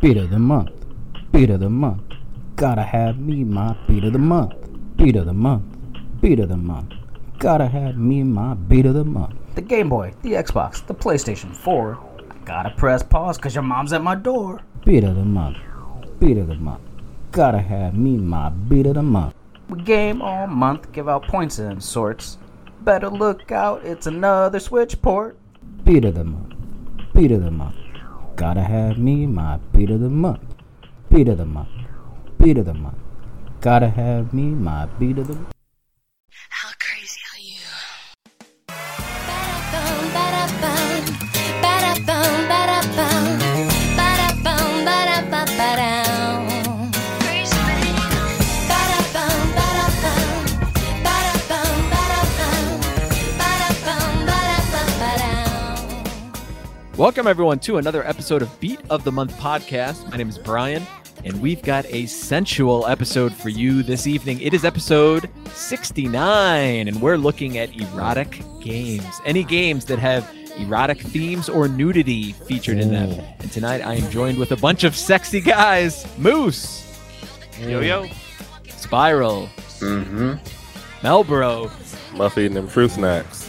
Beat of the month. Beat of the month. Gotta have me my beat of the month. Beat of the month. Beat of the month. Gotta have me my beat of the month. The Game Boy, the Xbox, the PlayStation 4. Gotta press pause cause your mom's at my door. Beat of the month. Beat of the month. Gotta have me my beat of the month. We game all month, give out points and sorts. Better look out, it's another switch port. Beat of the month. Beat of the month. Gotta have me my beat of the month. Beat of the month. Beat of the month. Gotta have me my beat of the month. Welcome, everyone, to another episode of Beat of the Month podcast. My name is Brian, and we've got a sensual episode for you this evening. It is episode 69, and we're looking at erotic games. Any games that have erotic themes or nudity featured in them. And tonight I am joined with a bunch of sexy guys Moose, Yo yo. Spiral, Mm-hmm. Melbro, Muff eating them fruit snacks.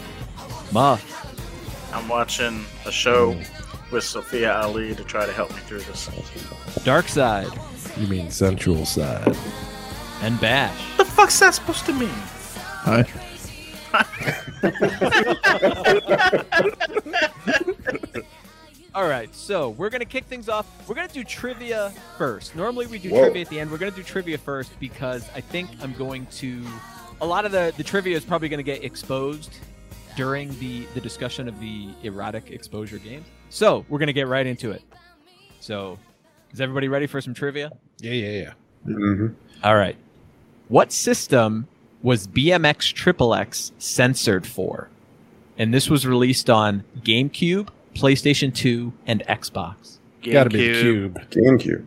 Muff, I'm watching a show with Sophia Ali to try to help me through this. Dark Side. You mean sensual side? and Bash. What the fuck's that supposed to mean? Hi. All right, so we're gonna kick things off. We're gonna do trivia first. Normally we do Whoa. trivia at the end. We're gonna do trivia first because I think I'm going to. A lot of the the trivia is probably gonna get exposed during the the discussion of the erotic exposure games. So we're gonna get right into it. So, is everybody ready for some trivia? Yeah, yeah, yeah. Mm-hmm. All right. What system was BMX Triple X censored for? And this was released on GameCube, PlayStation 2, and Xbox. Gotta be the cube. GameCube.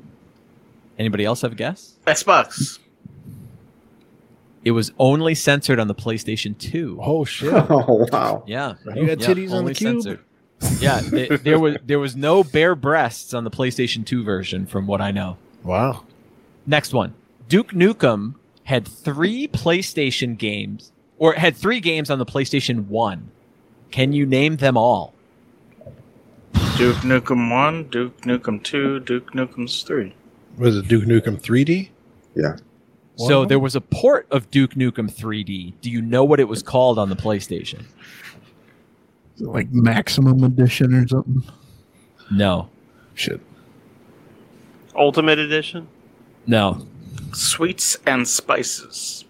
Anybody else have a guess? Xbox. It was only censored on the PlayStation 2. Oh shit! Oh wow. Yeah. You got Yeah, titties on the cube. censored. Yeah, it- there was there was no bare breasts on the PlayStation 2 version from what I know. Wow. Next one. Duke Nukem had 3 PlayStation games or had 3 games on the PlayStation 1. Can you name them all? Duke Nukem 1, Duke Nukem 2, Duke Nukem 3. Was it Duke Nukem 3D? Yeah. So there was a port of Duke Nukem 3D. Do you know what it was called on the PlayStation? Like maximum edition or something? No. Shit. Ultimate Edition. No. Sweets and Spices.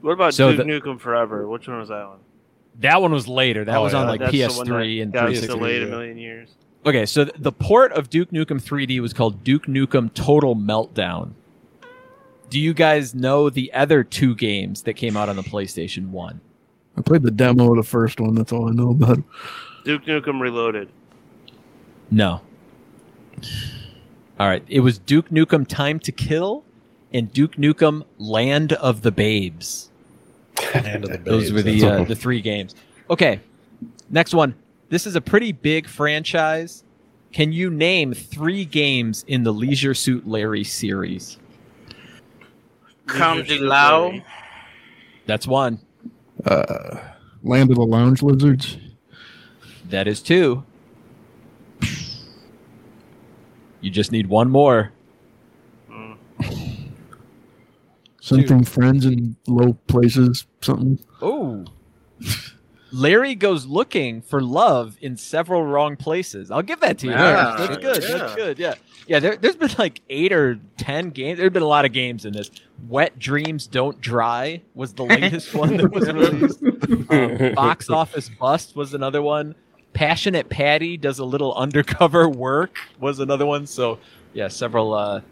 What about So Duke the- Nukem Forever? Which one was that one? That one was later. That Oh, was on like That's the one PS3 that and got 360. delayed a million years. Okay, so th- the port of Duke Nukem 3D was called Duke Nukem Total Meltdown. Do you guys know the other two games that came out on the PlayStation 1? I played the demo of the first one. That's all I know about it. Duke Nukem Reloaded. No. All right, it was Duke Nukem Time to Kill and Duke Nukem Land of the Babes. Hand of the Those were the uh, the three games. Okay, next one. This is a pretty big franchise. Can you name three games in the Leisure Suit Larry series? Count de Lao. That's one. Uh, Land of the Lounge Lizards. That is two. You just need one more. Mm. Something friends in low places. Something. Oh. Larry goes looking for love in several wrong places. I'll give that to you. Yeah, that's good. yeah. That's good. Yeah. Yeah, there, there's been like eight or ten games. There's been a lot of games in this. Wet Dreams Don't Dry was the latest one that was released. Um, Box Office Bust was another one. Passionate Patti does a little undercover work was another one. So, yeah, several uh,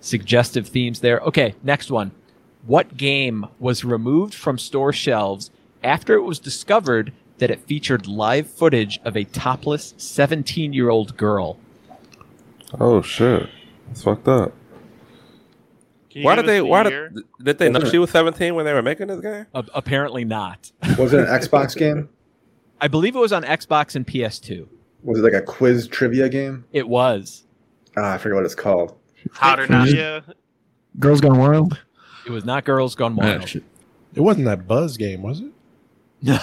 suggestive themes there. Okay, next one. What game was removed from store shelves after it was discovered that it featured live footage of a topless 17 year old girl? Oh shit. It's fucked up. Why did they? the Why did? Did they know she was 17 when they were making this game? A- apparently not. Was it an Xbox game? I believe it was on Xbox and PS2. Was it like a quiz trivia game? It was. Ah, I forget what it's called. Hot or not? Yeah. Girls Gone Wild. It was not Girls Gone Ah, Wild. shit. It wasn't that Buzz game, was it? no,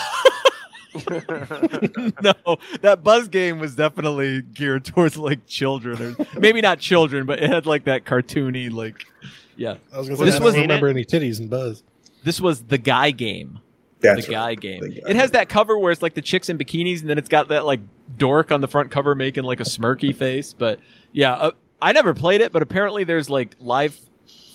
that Buzz game was definitely geared towards like children, or maybe not children, but it had like that cartoony, like, yeah. I was gonna say this I was- don't remember any titties in Buzz. This was the guy game. That's the right. guy game. The guy It has that cover where it's like the chicks in bikinis, and then it's got that like dork on the front cover making like a smirky face. But yeah, uh, I never played it, but apparently there's like live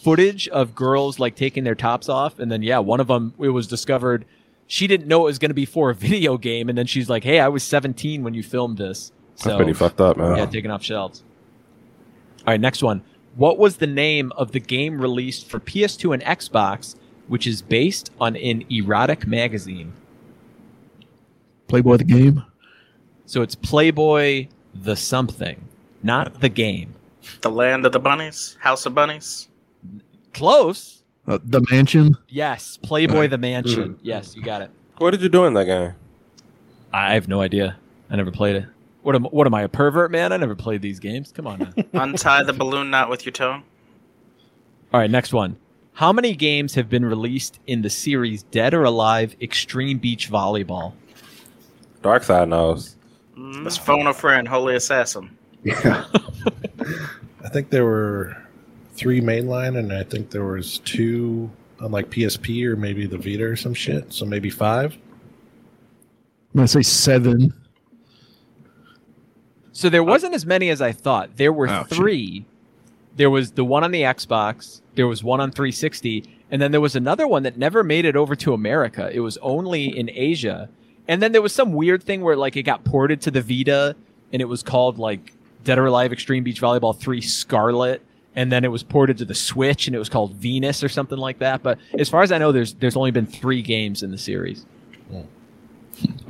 footage of girls like taking their tops off, and then yeah, one of them it was discovered. She didn't know it was going to be for a video game, and then she's like, "Hey, I was 17 when you filmed this." So That's pretty fucked up, man. yeah, taken off shelves. All right, next one. What was the name of the game released for PS2 and Xbox, which is based on an erotic magazine? Playboy the game. So it's Playboy the something, not the game. The land of the bunnies? House of bunnies? Close. Uh, the Mansion. Yes, Playboy the Mansion. Yes, you got it. What did you do in that game? I have no idea. I never played it. What am what am I a pervert, man? I never played these games. Come on now. Untie the balloon knot with your tongue? All right, next one. How many games have been released in the series Dead or Alive Extreme Beach Volleyball? Dark Side knows. Mm. Let's phone a friend, Holy Assassin. Yeah. I think there were three mainline, and I think there was two on like PSP or maybe the Vita or some shit. So maybe five. I'm gonna say seven. So there oh. wasn't as many as I thought. There were Oh, shit. three. There was the one on the Xbox, there was one on 360, and then there was another one that never made it over to America. It was only in Asia. And then there was some weird thing where like it got ported to the Vita and it was called like Dead or Alive Extreme Beach Volleyball 3 Scarlet and then it was ported to the Switch and it was called Venus or something like that. But as far as I know there's there's only been 3 games in the series. Hmm.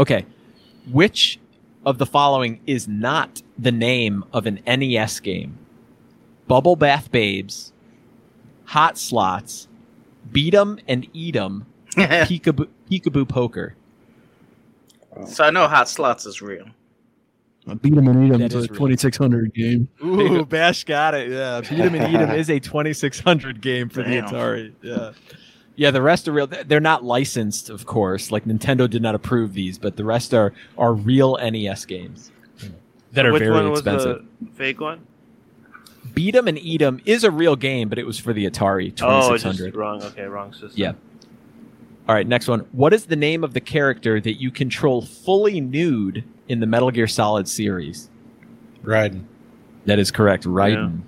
Okay. Which of the following is not the name of an NES game? Bubble Bath Babes, Hot Slots, Beat 'em and Eat 'em, Peekaboo, Peekaboo Poker. so I know Hot Slots is real. I beat him and eat him. That It's is a real. 2600 game. Ooh, Bash got it. Yeah, Beat 'em and Eat 'em is a 2600 game for Damn. the Atari. Yeah. Yeah, the rest are real. They're not licensed, of course. Like Nintendo did not approve these, but the rest are are real NES games that are Which very one was expensive. the fake one? Beat 'em and Eat 'em is a real game, but it was for the Atari Oh, 2600. just wrong. Okay, wrong system. Yeah. All right, next one. What is the name of the character that you control fully nude in the Metal Gear Solid series? Raiden. That is correct, Raiden.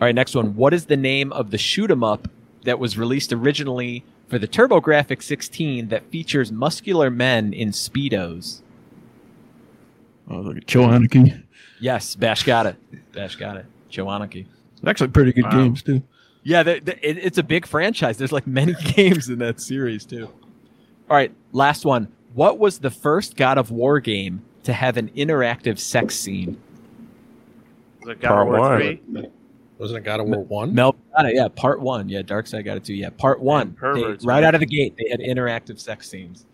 All right, next one. What is the name of the shoot 'em up that was released originally for the TurboGrafx 16 that features muscular men in speedos? Oh, look at Cho Aniki. Yes, Bash got it. Bash got it. Cho Aniki. Actually, pretty good Wow. games too. Yeah, the, the, it, it's a big franchise. There's like many games in that series too. All right, last one. What was the first God of War game to have an interactive sex scene? Was it God Part of War one. 3? Wasn't it God of War One? Mel got it. Yeah, part one. Yeah, Darkseid got it too. Yeah, part one. They- right man. out of the gate, they had interactive sex scenes.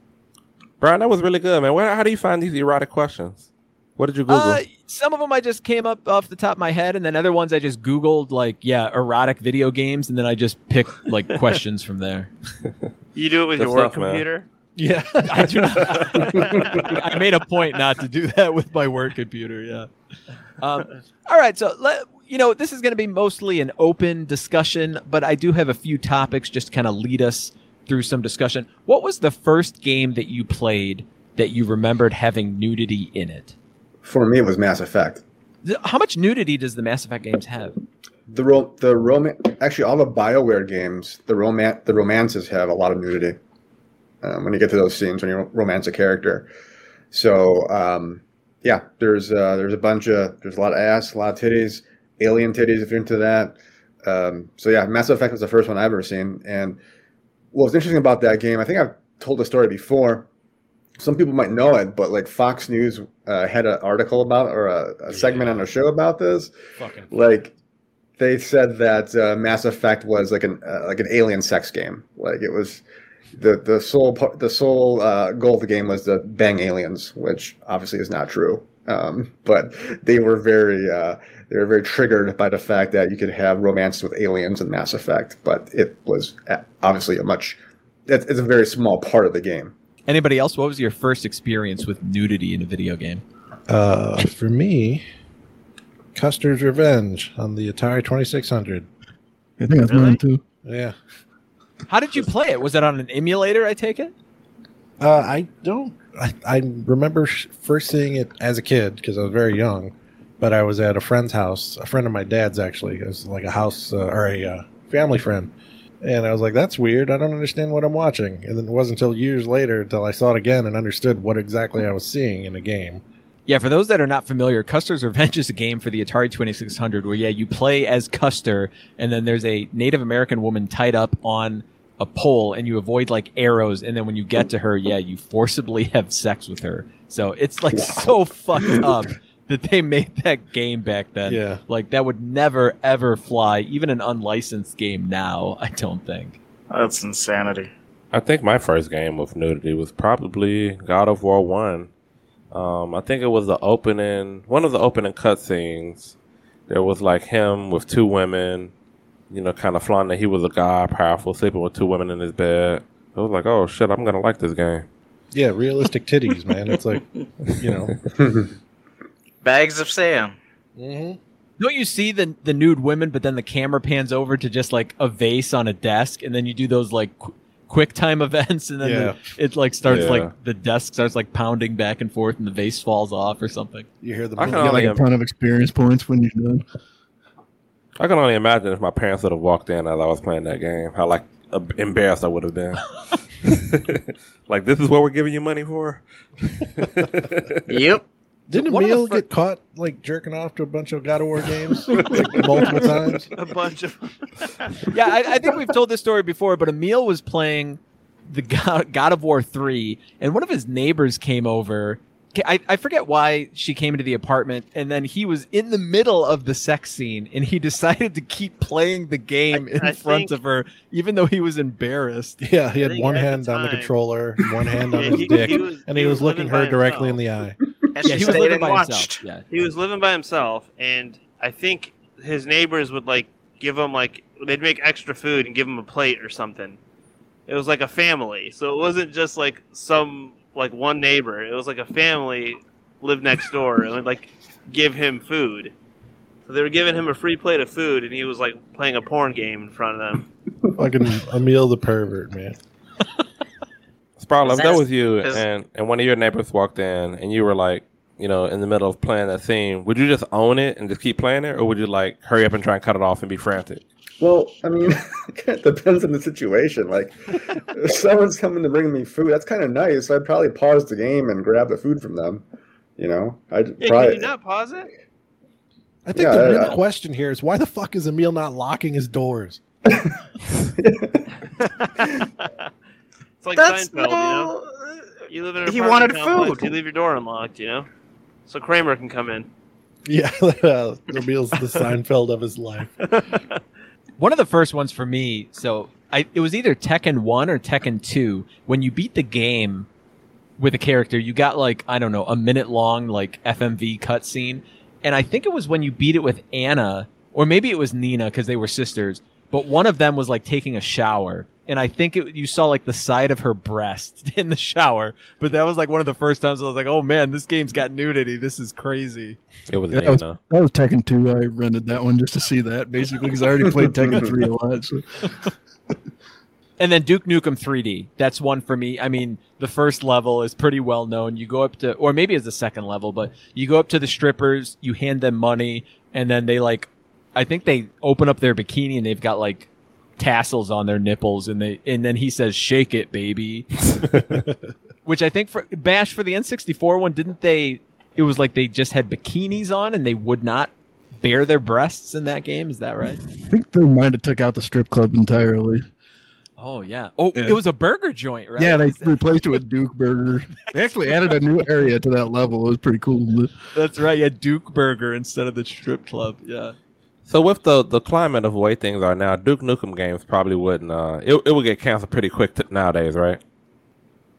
Brian, that was really good, man. Where, how do you find these erotic questions? What did you Google? Uh, some of them I just came up off the top of my head, and then other ones I just Googled, like, yeah, erotic video games, and then I just picked like questions from there. You do it with Good your work stuff, man. computer? Yeah, I do not. I made a point not to do that with my work computer. Yeah. Um, all right, so let you know this is going to be mostly an open discussion, but I do have a few topics just kind of lead us through some discussion. What was the first game that you played that you remembered having nudity in it? For me, it was Mass Effect. Th- How much nudity does the Mass Effect games have? The ro- the romance, actually, all the Bioware games, the romance, the romances have a lot of nudity. Um, when you get to those scenes when you romance a character, so um, yeah, there's uh, there's a bunch of there's a lot of ass, a lot of titties, alien titties if you're into that. Um, so yeah, Mass Effect was the first one I've ever seen, and what's interesting about that game, I think I've told the story before. Some people might know it, but like Fox News uh, had an article about or a, a segment on a show about this Fucking like they said that uh, Mass Effect was like an uh, like an alien sex game. Like it was the the sole the sole uh, goal of the game was to bang aliens, which obviously is not true. um, but they were very uh, they were very triggered by the fact that you could have romance with aliens in Mass Effect, but it was obviously a much it's it's a very small part of the game. Anybody else? What was your first experience with nudity in a video game? Uh, for me, Custer's Revenge on the Atari 2600. I think that's Really? mine too. Yeah. How did you play it? Was it on an emulator? I take it. Uh, I don't. I, I remember first seeing it as a kid because I was very young, but I was at a friend's house, a friend of my dad's actually. It was like a house uh, or a uh, family friend, and I was like, "That's weird. I don't understand what I'm watching." And then it wasn't until years later until I saw it again and understood what exactly I was seeing in a game. Yeah, for those that are not familiar, Custer's Revenge is a game for the Atari 2600 where, yeah, you play as Custer, and then there's a Native American woman tied up on a pole, and you avoid like arrows, and then when you get to her, yeah, you forcibly have sex with her. So it's like so fucked up that they made that game back then. Yeah. Like that would never ever fly, even an unlicensed game now. I don't think. That's insanity. I think my first game with nudity was probably God of War One. Um, I think it was the opening, one of the opening cutscenes. There was like him with two women, you know, kind of flaunting that he was a guy, powerful, sleeping with two women in his bed. I was like, oh shit, I'm gonna like this game. Yeah, realistic titties, man. It's like, you know. Bags of Sam. Mm-hmm. Don't you see the the nude women, but then the camera pans over to just like a vase on a desk, and then you do those like qu- quick time events, and then Yeah. the, it like starts Yeah. like the desk starts like pounding back and forth, and the vase falls off or something. You hear the I You can get only, like a ton of experience points when you're done. I can only imagine if my parents would have walked in as I was playing that game, how like uh, embarrassed I would have been. like, this is what we're giving you money for. Yep. Didn't One Emil fir- get caught like jerking off to a bunch of God of War games like, multiple times? A bunch of. yeah, I, I think we've told this story before, but Emil was playing the God, God of War three, and one of his neighbors came over. I, I forget why she came into the apartment, and then he was in the middle of the sex scene, and he decided to keep playing the game I- in I front think- of her, even though he was embarrassed. Yeah, he had one at the hand on the controller, one hand on Yeah, his he- dick, he was- and he, he was, was looking her by directly in the eye. And Yeah, he was living and by watched. himself. Yeah. He was living by himself, and I think his neighbors would like give him like they'd make extra food and give him a plate or something. It was like a family, so it wasn't just like some like one neighbor. It was like a family lived next door and would like give him food. So they were giving him a free plate of food, and he was like playing a porn game in front of them. Fucking Emil the pervert, man. Spiral, if that That's- was you and, and one of your neighbors walked in and you were like, you know, in the middle of playing that scene, would you just own it and just keep playing it? Or would you like hurry up and try and cut it off and be frantic? Well, I mean, it depends on the situation. Like, if someone's coming to bring me food, that's kind of nice. I'd probably pause the game and grab the food from them. You know, I'd Yeah, probably. can you not pause it? I think Yeah, the real I- question here is why the fuck is Emil not locking his doors? It's like That's Seinfeld, you know. no. You live in an He apartment wanted complex, food. You leave your door unlocked, you know, so Kramer can come in. Yeah, uh, Emil's the Seinfeld of his life. One of the first ones for me, so I it was either Tekken 1 or Tekken 2. When you beat the game with a character, you got like, I don't know, a minute long like FMV cutscene. And I think it was when you beat it with Anna, or maybe it was Nina because they were sisters, but one of them was like taking a shower. And I think it, you saw like the side of her breast in the shower. But that was like one of the first times I was like, oh man, this game's got nudity. This is crazy. It was Yeah, that was, Nina. that was Tekken 2. I rented that one just to see that, basically, because I already played Tekken 3 a lot. So. And then Duke Nukem 3D. That's one for me. I mean, the first level is pretty well known. You go up to, or maybe it's the second level, but you go up to the strippers, you hand them money, and then they like, I think they open up their bikini and they've got like tassels on their nipples, and they, and then he says, "Shake it, baby," which I think for Bash for the N64 one, didn't they? It was like they just had bikinis on and they would not bare their breasts in that game. Is that right? I think they might have took out the strip club entirely. Oh yeah. Oh, Yeah. it was a burger joint, right? Yeah, they replaced it with Duke Burger. They actually added a new area to that level. It was pretty cool. That's right. Yeah, Duke Burger instead of the strip club. Yeah. So with the the climate of the way things are now, Duke Nukem games probably wouldn't. Uh, it it would get canceled pretty quick t- nowadays, right?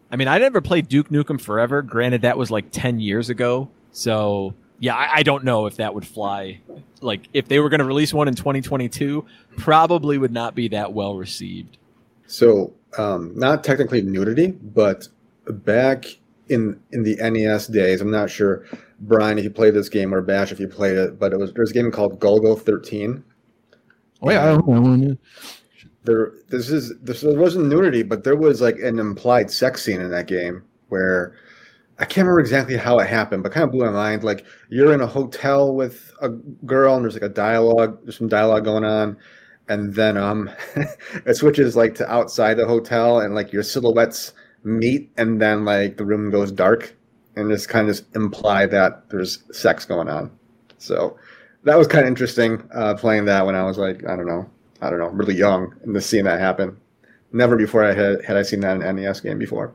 I mean, I never played Duke Nukem Forever. Granted, that was like ten years ago. So yeah, I, I don't know if that would fly. Like if they were going to release one in 2022, probably would not be that well received. So, um, not technically nudity, but back in in the NES days, I'm not sure, Brian, if you played this game or Bash if you played it, but it was there's a game called Golgo 13. Oh yeah, I don't know. There, this is this there wasn't nudity, but there was like an implied sex scene in that game where I can't remember exactly how it happened, but kind of blew my mind. Like you're in a hotel with a girl, and there's like a dialogue, there's some dialogue going on, and then um, it switches like to outside the hotel, and like your silhouettes meet, and then like the room goes dark, and just kind of just imply that there's sex going on. So that was kind of interesting uh, playing that when I was like I don't know, I don't know, really young, and just seeing that happen. Never before I had had I seen that in an NES game before.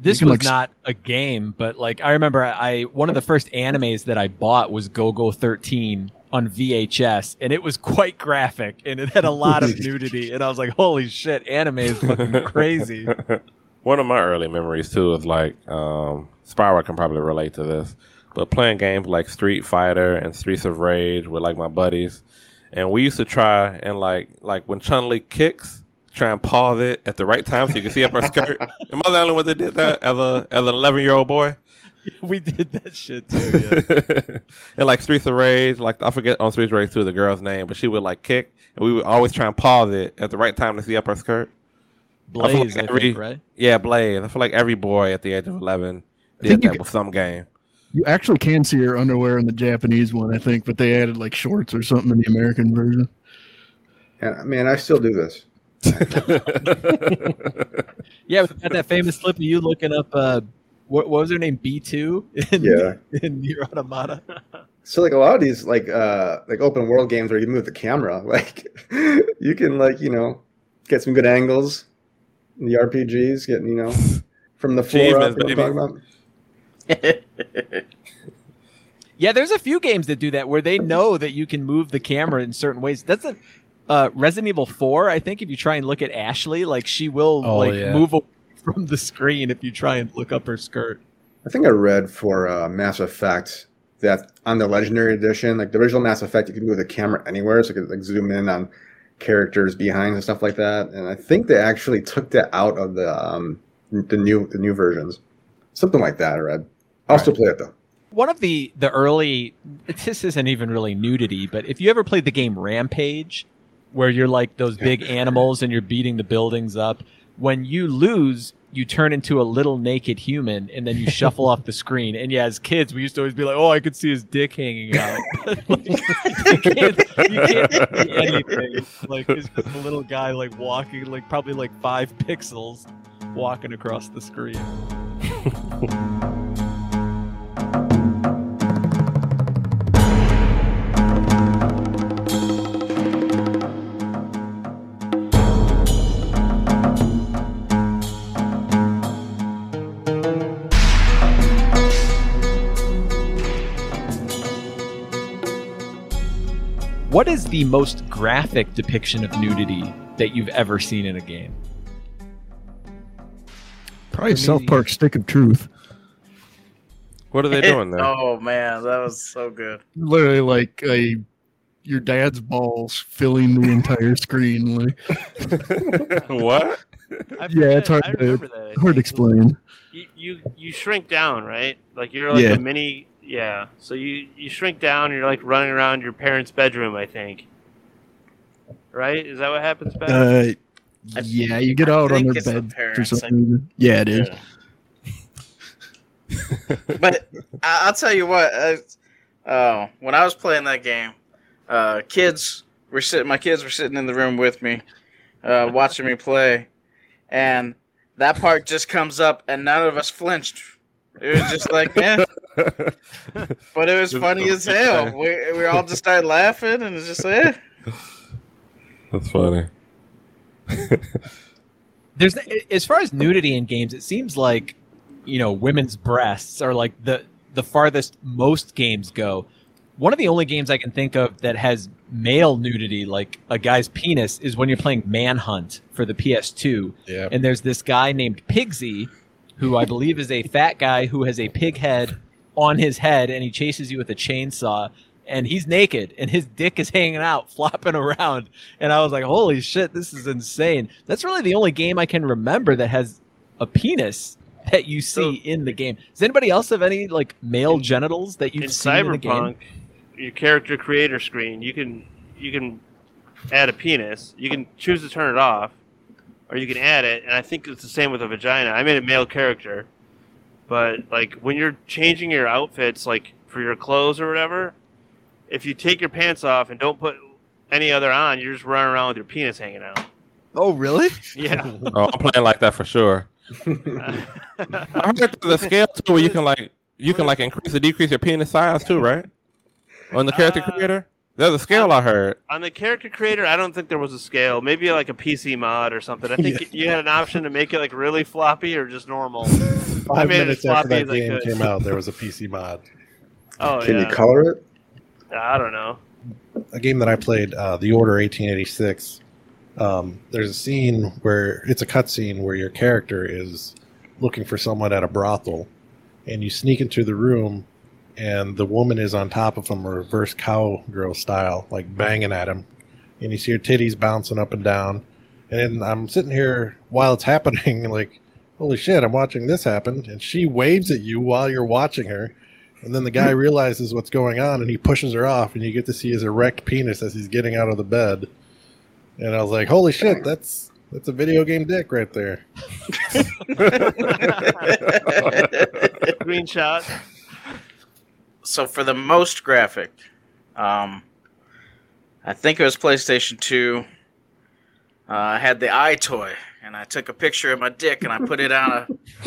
This was like, not a game, but like I remember, I one of the first animes that I bought was Golgo 13 on VHS, and it was quite graphic, and it had a lot of nudity, and I was like, "Holy shit, anime is fucking crazy." One of my early memories too is like um, Spyro can probably relate to this, but playing games like Street Fighter and Streets of Rage with like my buddies, and we used to try and like like when Chun Li kicks, try and pause it at the right time so you can see up her skirt. Am I the only one that did that as a as an eleven year old boy? we did that shit too. Yeah. and like Streets of Rage, like I forget on Streets of Rage too the girl's name, but she would like kick, and we would always try and pause it at the right time to see up her skirt. I feel Blaze, like every- think, right? Yeah, Blaze. I feel like every boy at the age of eleven did you that could- with some game. You actually can see her underwear in the Japanese one, I think, but they added like shorts or something in the American version. And man, I still do this. Yeah, we got that famous clip of you looking up. Uh, what, what was her name? B two. Yeah. In Nier Automata. So like a lot of these like uh like open world games where you move the camera, like you can like you know get some good angles. In The RPGs getting you know from the floor up. Achievements, You know what I'm talking about? Yeah, there's a few games that do that where they know that you can move the camera in certain ways. That's a uh, Resident Evil 4. I think if you try and look at Ashley, like she will Oh, like yeah. move away from the screen if you try and look up her skirt. I think I read for uh, Mass Effect that on the Legendary Edition, like the original Mass Effect, you can move the camera anywhere, so you could like zoom in on characters behind and stuff like that. And I think they actually took that out of the um, the new the new versions, something like that. I read. I'll still play it though. One of the the early this isn't even really nudity, but if you ever played the game Rampage, where you're like those big animals and you're beating the buildings up, when you lose, you turn into a little naked human and then you shuffle off the screen. And yeah, as kids, we used to always be like, "Oh, I could see his dick hanging out." Like, you can't, you can't see anything. Like it's just a little guy like walking, like probably like five pixels, walking across the screen. What is the most graphic depiction of nudity that you've ever seen in a game? Probably South Park Stick of Truth. What are they doing there? oh man, that was so good. Literally like a your dad's balls filling the entire screen. Like what? Yeah, it's hard to- remember that, I hard to explain. You, you you shrink down, right? Like you're like Yeah. a mini. Yeah. So you you shrink down. You're like running around your parents' bedroom. I think. Right? Is that what happens, Ben? Uh, yeah, you get I out on their it's the bed for parents, some like- reason. Yeah, it is. Yeah. but I- I'll tell you what. Uh, uh, when I was playing that game, uh, kids were sitting. My kids were sitting in the room with me, uh, watching me play, and that part just comes up, and none of us flinched. It was just like, man. But it was funny as hell. We we all just started laughing, and it's just eh. That's funny. There's as far as nudity in games, it seems like you know women's breasts are like the the farthest most games go. One of the only games I can think of that has male nudity, like a guy's penis, is when you're playing Manhunt for the PS2. Yeah. And there's this guy named Pigsy, who I believe is a fat guy who has a pig head on his head and he chases you with a chainsaw and he's naked and his dick is hanging out flopping around. And i was like holy shit this is insane. That's really the only game i can remember that has a penis that you see in the game. Does anybody else have any like male genitals that you've in seen in the game? Cyberpunk, your character creator screen, you can you can add a penis. You can choose to turn it off, or you can add it. And I think it's the same with a vagina. I made a male character, but like when you're changing your outfits, like for your clothes or whatever, if you take your pants off and don't put any other on, you're just running around with your penis hanging out. oh really Yeah. Oh, I'm playing like that for sure. I heard there's a scale too where you can like you can like increase or decrease your penis size too, right? On the character Uh, creator, there's a scale I heard. On the character creator, I don't think there was a scale. Maybe like a PC mod or something. I think you had an option to make it like really floppy or just normal. I Five made it minutes as after that game could. came out, there was a PC mod. Oh yeah. Can yeah. you color it? I don't know. a game that I played, uh, The Order 1886. Um, there's a scene where it's a cutscene where your character is looking for someone at a brothel, and you sneak into the room, and the woman is on top of him, reverse cowgirl style, like banging at him, and you see her titties bouncing up and down. And I'm sitting here while it's happening, like, holy shit, I'm watching this happen, and she waves at you while you're watching her. And then the guy realizes what's going on and he pushes her off, and you get to see his erect penis as he's getting out of the bed. And I was like, "Holy shit, that's that's a video game dick right there." Screenshot. So for the most graphic, um, I think it was PlayStation Two. Uh, I had the eye toy, and I took a picture of my dick and I put it on a,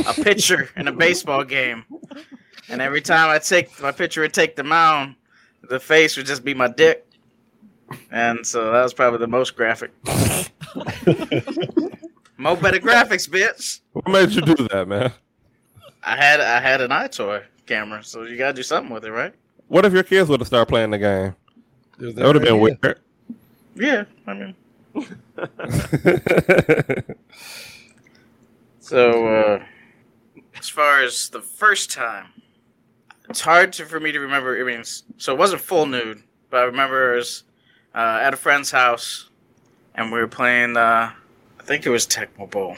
a picture in a baseball game. And every time I take my picture would take the mound, the face would just be my dick. And so that was probably the most graphic. Mo better graphics, bitch. What made you do that, man? I had I had an eye toy camera, so you gotta do something with it, right? What if your kids would have started playing the game? There's That would have been idea. weird. Yeah, I mean. So, uh, as far as the first time, it's hard to, for me to remember. I mean, so it wasn't full nude, but I remember it was uh, at a friend's house, and we were playing. Uh, I think it was Tecmo Bowl,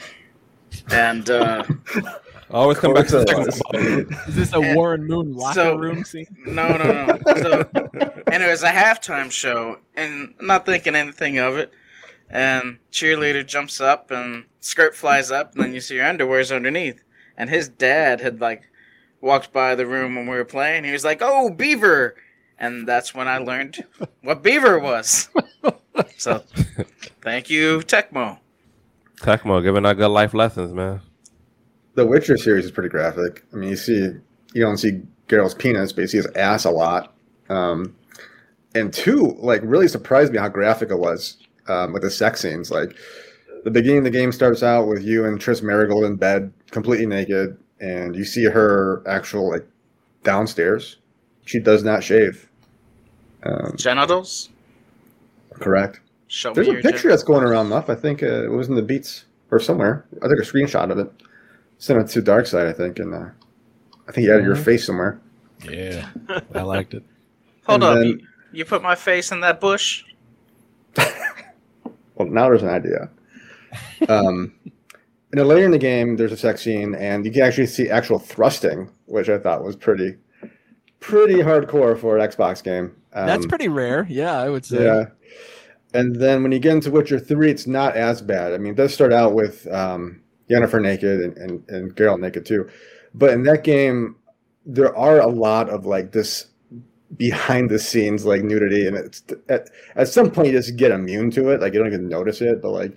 and uh, I always come back to Of the course is this a And warren moon locker so- room scene no, no, no. So, and it was a halftime show, and not thinking anything of it. And cheerleader jumps up, and skirt flies up, and then you see your underwear's underneath. And his dad had like walked by the room when we were playing. He was like, "Oh, Beaver," and that's when I learned what Beaver was. so, thank you, Tecmo. Tecmo giving out good life lessons, man. The Witcher series is pretty graphic. I mean, you see, you don't see Geralt's penis, but you see his ass a lot. Um, and two, like, really surprised me how graphic it was um, with the sex scenes. Like, the beginning of the game starts out with you and Triss Merigold in bed, completely naked, and you see her actual like downstairs. She does not shave. Um, Genitals. correct. Show There's me a picture gen- that's going around enough. I think uh, it was in the beats or somewhere. I took a screenshot of it. Sent it to Darkside, I think, and uh, I think you added your Mhm. face somewhere. Yeah, I liked it. Hold and up, then- you, you put my face in that bush. Well, now there's an idea. Um, and then later in the game, there's a sex scene, and you can actually see actual thrusting, which I thought was pretty, pretty hardcore for an Xbox game. Um, that's pretty rare yeah i would say Yeah. And then when you get into Witcher 3, it's not as bad. I mean, it does start out with um, Yennefer naked and, and, and Geralt naked too. But in that game, there are a lot of like this behind the scenes like nudity. And it's at, at some point, you just get immune to it. Like you don't even notice it. But like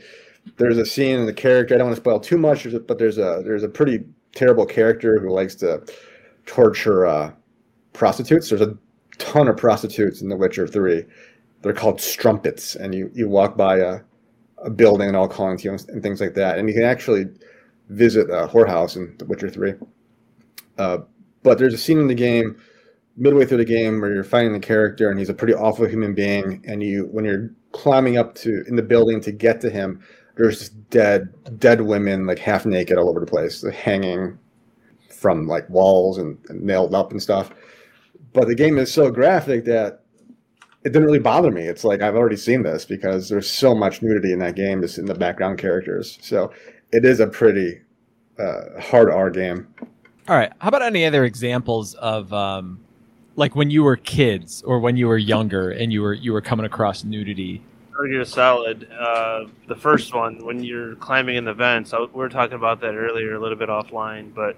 there's a scene in the character, I don't want to spoil too much, but there's a, there's a pretty terrible character who likes to torture uh, prostitutes. There's a ton of prostitutes in The Witcher 3 they're called strumpets and you, you walk by a, a building and all calling to you and, and things like that. And you can actually visit a whorehouse in the witcher 3 uh, but there's a scene in the game midway through the game where you're fighting the character and he's a pretty awful human being. And you when you're climbing up to in the building to get to him there's just dead dead women like half naked all over the place hanging from like walls and, and nailed up and stuff. But the game is so graphic that it didn't really bother me. It's like I've already seen this because there's so much nudity in that game, just in the background characters. So it is a pretty uh, hard R game. All right. How about any other examples of um, like when you were kids or when you were younger and you were you were coming across nudity? Metal Gear Solid, uh, the first one, when you're climbing in the vents. I, we were talking about that earlier, a little bit offline, but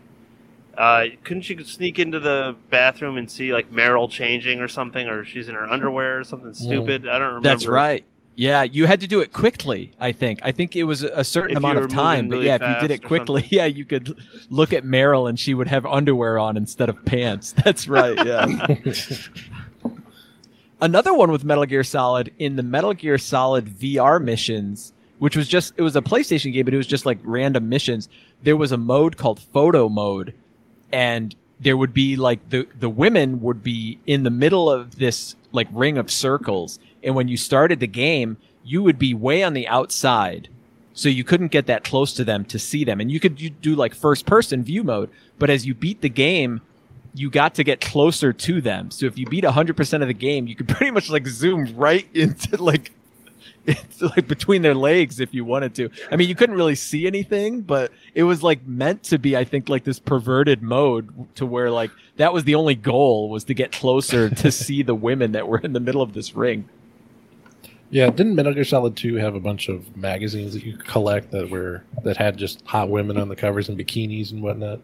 uh, couldn't you sneak into the bathroom and see like Meryl changing or something, or she's in her underwear or something stupid? I don't remember. That's right. Yeah, you had to do it quickly. I think. I think it was a certain If amount of time, moving but yeah, if you did it quickly, yeah, you could look at Meryl and she would have underwear on instead of pants. That's right. Yeah. Another one with Metal Gear Solid in the Metal Gear Solid VR missions, which was just it was a PlayStation game, but it was just like random missions. There was a mode called photo mode, and there would be like the the women would be in the middle of this like ring of circles, and when you started the game, you would be way on the outside, so you couldn't get that close to them to see them, and you could do like first person view mode. But as you beat the game, you got to get closer to them. So if you beat 100% of the game, you could pretty much like zoom right into like into like between their legs if you wanted to. I mean, you couldn't really see anything, but it was like meant to be I think like this perverted mode to where like that was the only goal was to get closer to see the women that were in the middle of this ring. Yeah, didn't Metal Gear Solid 2 have a bunch of magazines that you could collect that were that had just hot women on the covers and bikinis and whatnot?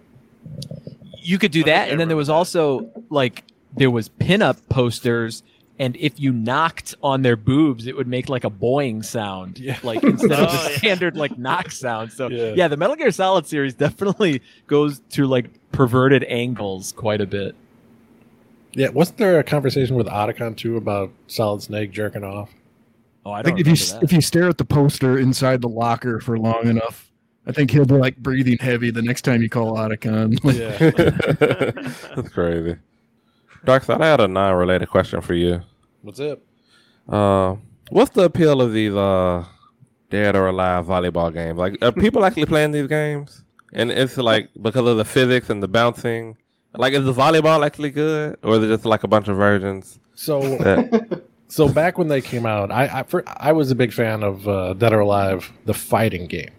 you could do that and then there was also like there was pinup posters and if you knocked on their boobs it would make like a boing sound Yeah. like instead of Oh, the yeah. standard like knock sound so Yeah. yeah. the metal gear solid series definitely goes to like perverted angles quite a bit Yeah, wasn't there a conversation with Otacon too about Solid Snake jerking off? oh i I don't think if you that. if you stare at the poster inside the locker for long enough, I think he'll be like breathing heavy the next time you call Otacon. Like, That's crazy. Darkside, I had a non-related question for you. What's up? Uh, what's the appeal of these uh, dead or alive volleyball games? Like, are people actually playing these games? And it's like because of the physics and the bouncing. Like, is the volleyball actually good, or is it just like a bunch of versions? So That, so back when they came out, I I, for, I was a big fan of uh, Dead or Alive, the fighting game.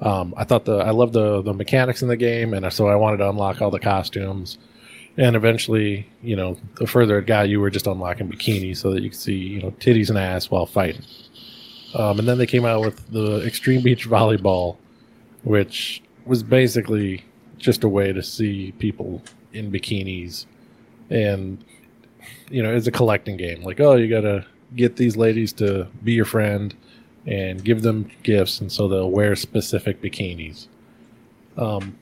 Um, I thought the I loved the the mechanics in the game, and so I wanted to unlock all the costumes. And eventually, you know, the further it got, you were just unlocking bikinis so that you could see, you know, titties and ass while fighting. Um, and then they came out with the Extreme Beach Volleyball, which was basically just a way to see people in bikinis, and you know, it's a collecting game. Like, oh, you gotta get these ladies to be your friend and give them gifts, and so they'll wear specific bikinis. Um,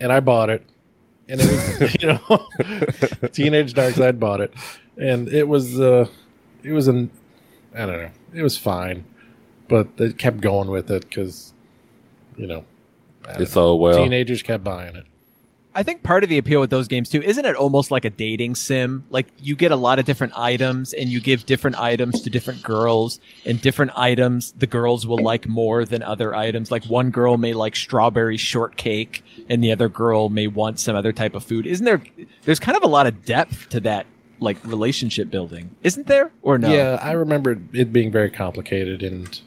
and I bought it, and it was, you know, teenage dark side bought it, and it was, uh, it was an, I don't know, it was fine, but they kept going with it because, you know, I it's so well. teenagers kept buying it. I think part of the appeal with those games too, isn't it almost like a dating sim? Like you get a lot of different items and you give different items to different girls and different items the girls will like more than other items. Like one girl may like strawberry shortcake and the other girl may want some other type of food. Isn't there there's kind of a lot of depth to that like relationship building. Isn't there? Or no? Yeah, I remember it being very complicated, and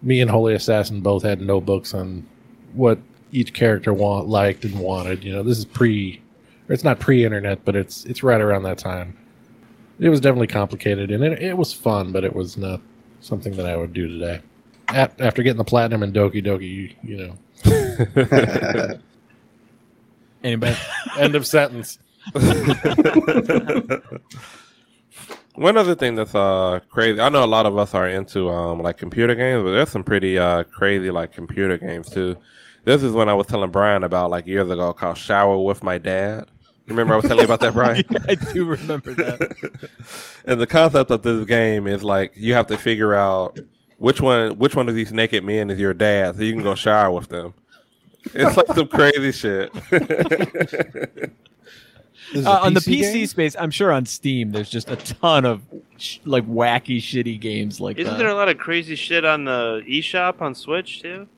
me and Holy Assassin both had notebooks on what each character want liked and wanted. You know, this is pre, or it's not pre-internet, but it's it's right around that time. It was definitely complicated, and it, it was fun, but it was not something that I would do today. At, after getting the platinum in Doki Doki, you, you know, Anybody? end of sentence. One other thing that's uh crazy, I know a lot of us are into um like computer games, but there's some pretty uh crazy like computer games too. This is when I was telling Brian about like years ago called Shower with My Dad. Remember I was telling you about that, Brian? I do remember that. and the concept of this game is like you have to figure out which one which one of these naked men is your dad, so you can go shower with them. It's like some crazy shit. This is a Uh, on the PC PC game? space, I'm sure on Steam there's just a ton of sh- like wacky, shitty games like Isn't that. there a lot of crazy shit on the eShop on Switch too?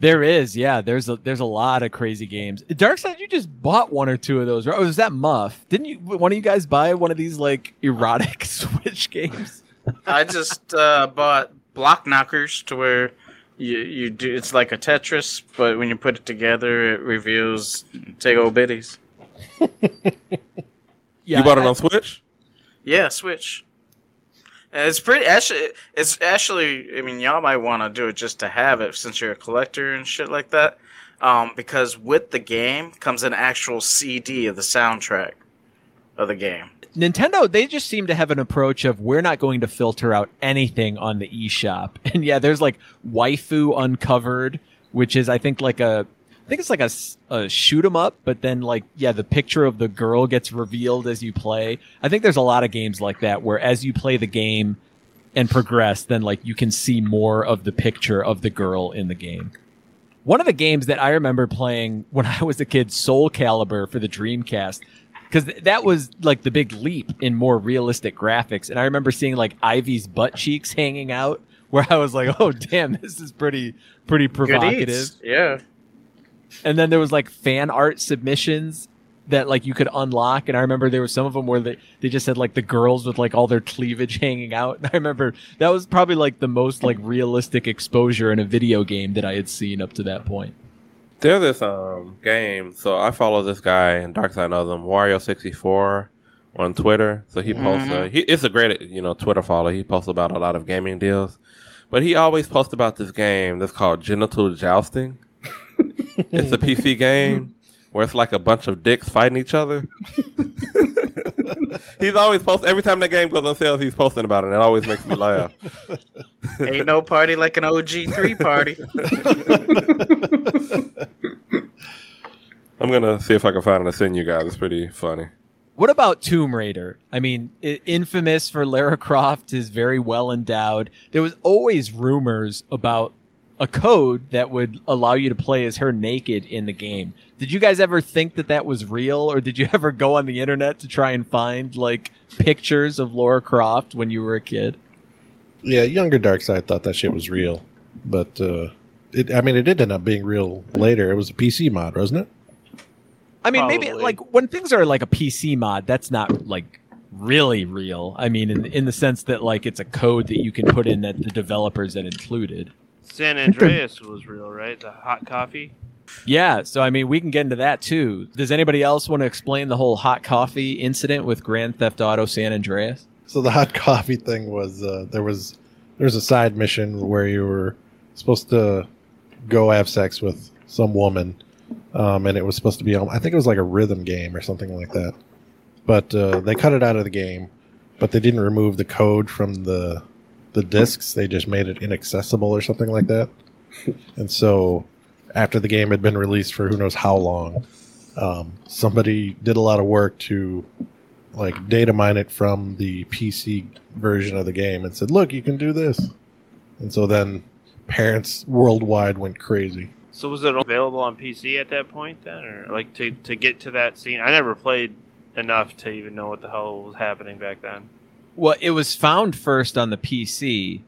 There is, yeah. There's a there's a lot of crazy games. Darkside, you just bought one or two of those, right? Or was that Muff? Didn't you? One of you guys buy one of these like erotic Switch games? I just uh, bought block knockers to where you you do it's like a Tetris, but when you put it together, it reveals take old biddies. Yeah, you bought it on Switch? Yeah, Switch. It's pretty actually. It's actually. I mean, y'all might want to do it just to have it, since you're a collector and shit like that. Um, because with the game comes an actual CD of the soundtrack of the game. Nintendo, they just seem to have an approach of we're not going to filter out anything on the eShop. And yeah, there's like waifu uncovered, which is I think like a think it's like a, a shoot 'em up, but then like yeah, the picture of the girl gets revealed as you play. I think there's a lot of games like that where as you play the game and progress, then like you can see more of the picture of the girl in the game. One of the games that I remember playing when I was a kid, Soul Calibur for the Dreamcast, because that was like the big leap in more realistic graphics. And I remember seeing like Ivy's butt cheeks hanging out, where I was like, "Oh, damn, this is pretty pretty provocative." Yeah. And then there was like fan art submissions that like you could unlock. And I remember there were some of them where they, they just had like the girls with like all their cleavage hanging out. And I remember that was probably like the most like realistic exposure in a video game that I had seen up to that point. There's this um game. So I follow this guy and Dark Side of them, Wario64 on Twitter. So he posts. Uh, he it's a great you know Twitter follow. He posts about a lot of gaming deals, but he always posts about this game that's called Genital Jousting. It's a PC game where it's like a bunch of dicks fighting each other. he's always post every time the game goes on sale. He's posting about it. and It always makes me laugh. Ain't no party like an OG three party. I'm gonna see if I can find it and send you guys. It's pretty funny. What about Tomb Raider? I mean, infamous for Lara Croft is very well endowed. There was always rumors about a code that would allow you to play as her naked in the game. Did you guys ever think that that was real, or did you ever go on the internet to try and find like pictures of Lara Croft when you were a kid? Yeah, younger Darkseid thought that shit was real, but uh, it. I mean, it did end up being real later. It was a PC mod, wasn't it? I mean, maybe like when things are like a PC mod, that's not like really real. I mean, in in the sense that like it's a code that you can put in that the developers had included. San Andreas was real, right? The hot coffee. Yeah, so I mean, we can get into that too. Does anybody else want to explain the whole hot coffee incident with Grand Theft Auto San Andreas? So the hot coffee thing was uh, there was there was a side mission where you were supposed to go have sex with some woman, um, and it was supposed to be I think it was like a rhythm game or something like that. But uh, they cut it out of the game, but they didn't remove the code from the the discs. They just made it inaccessible or something like that. and so after the game had been released for who knows how long, um, somebody did a lot of work to like data mine it from the PC version of the game and said, "Look, you can do this." And so then parents worldwide went crazy. So was it available on PC at that point then, or like to to get to that scene? I never played enough to even know what the hell was happening back then. Well, it was found first on the PC,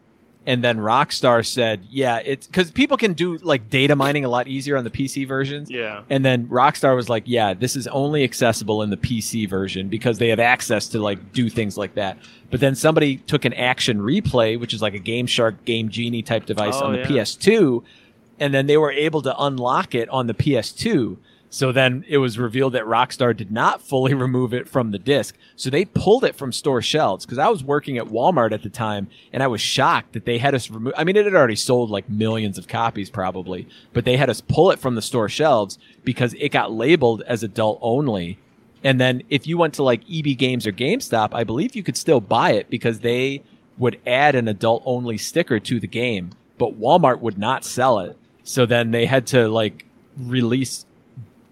and then Rockstar said, "Yeah, it's because people can do like data mining a lot easier on the PC versions." Yeah. And then Rockstar was like, "Yeah, this is only accessible in the PC version because they have access to like do things like that." But then somebody took an action replay, which is like a Game Shark, Game Genie type device Oh, on the yeah. PS2, and then they were able to unlock it on the PS2. So then it was revealed that Rockstar did not fully remove it from the disc. So they pulled it from store shelves because I was working at Walmart at the time and I was shocked that they had us remove. I mean, it had already sold like millions of copies probably, but they had us pull it from the store shelves because it got labeled as adult only. And then if you went to like EB Games or GameStop, I believe you could still buy it because they would add an adult only sticker to the game, but Walmart would not sell it. So then they had to like release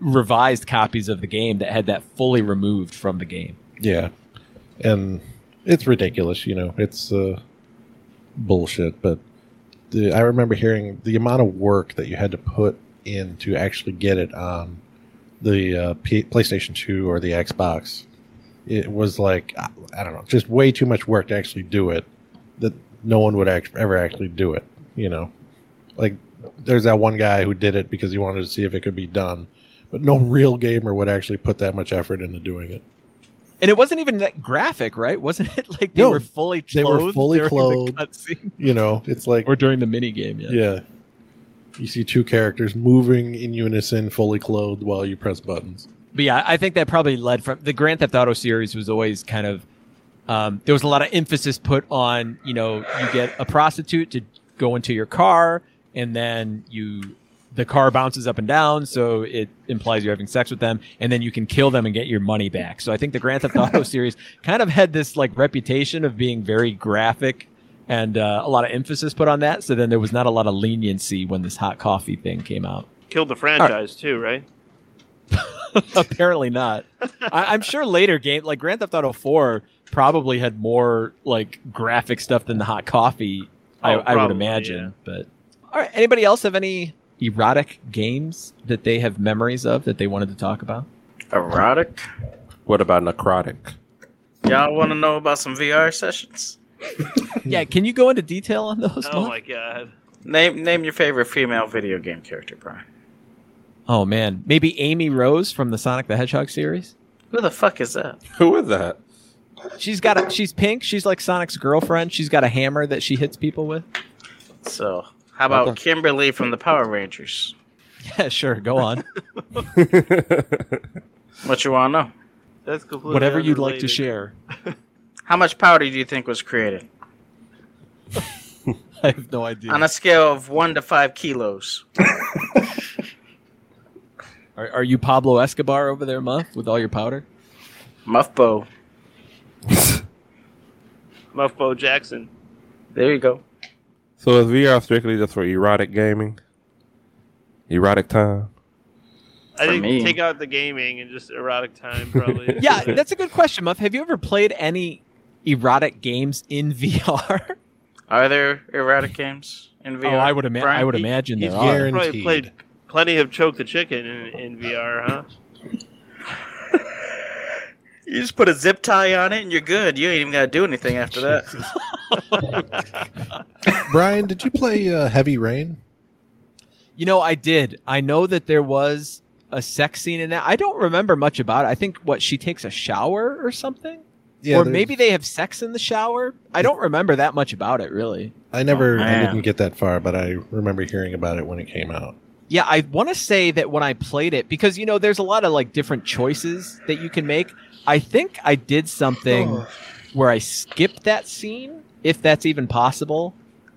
revised copies of the game that had that fully removed from the game. Yeah, and it's ridiculous. You know, it's uh, bullshit. But the, I remember hearing the amount of work that you had to put in to actually get it on the uh, P- PlayStation 2 or the Xbox. It was like I I don't know, just way too much work to actually do it. That no one would act- ever actually do it. You know, like there's that one guy who did it because he wanted to see if it could be done, but no real gamer would actually put that much effort into doing it. And it wasn't even that graphic, right? Wasn't it like they No, were fully they were clothed fully clothed. the? You know, it's like or during the mini game? Yeah. yeah, you see two characters moving in unison, fully clothed, while you press buttons. But yeah, I think that probably led from the Grand Theft Auto series was always kind of um, there was a lot of emphasis put on you know you get a prostitute to go into your car and then you the car bounces up and down so it implies you're having sex with them and then you can kill them and get your money back so i think the grand theft auto series kind of had this like reputation of being very graphic and uh, a lot of emphasis put on that so then there was not a lot of leniency when this hot coffee thing came out Killed the franchise too, right? Apparently not. I, I'm sure later game like Grand Theft Auto 4 probably had more like graphic stuff than the hot coffee. I, Oh, I would probably, imagine. But all right, anybody else have any erotic games that they have memories of that they wanted to talk about? Erotic? What about necrotic? Y'all want to know about some VR sessions? yeah, can you go into detail on those? Oh Muff? my god. Name name your favorite female video game character, Brian. Oh man, maybe Amy Rose from the Sonic the Hedgehog series. Who the fuck is that? Who is that? She's got a, she's pink. She's like Sonic's girlfriend. She's got a hammer that she hits people with. So, how about Kimberly from the Power Rangers? Yeah, sure. Go on. What you want to know? That's completely Whatever you'd like to unrelated. share. How much powder do you think was created? I have no idea. On a scale of one to five kilos. Are, are you Pablo Escobar over there, Muff, with all your powder? Muffbo. Muffbo Jackson. There you go. So is VR strictly just for erotic gaming? Erotic time? I think me. take out the gaming and just erotic time probably. Yeah, that's a good question, Muff. Have you ever played any erotic games in VR? Are there erotic games in VR? Oh, I would ima- Brian? I would imagine He's there are. probably played plenty of Choke the Chicken in, in VR, huh? You just put a zip tie on it and you're good. You ain't even got to do anything after that. Brian, did you play uh, Heavy Rain? You know, I did. I know that there was a sex scene in that. I don't remember much about it. I think what she takes a shower or something, Yeah, or there's- maybe they have sex in the shower. I don't remember that much about it, really. I never, Oh, I didn't get that far, but I remember hearing about it when it came out. Yeah, I want to say that when I played it, because you know, there's a lot of like different choices that you can make. I think I did something where I skipped that scene, if that's even possible,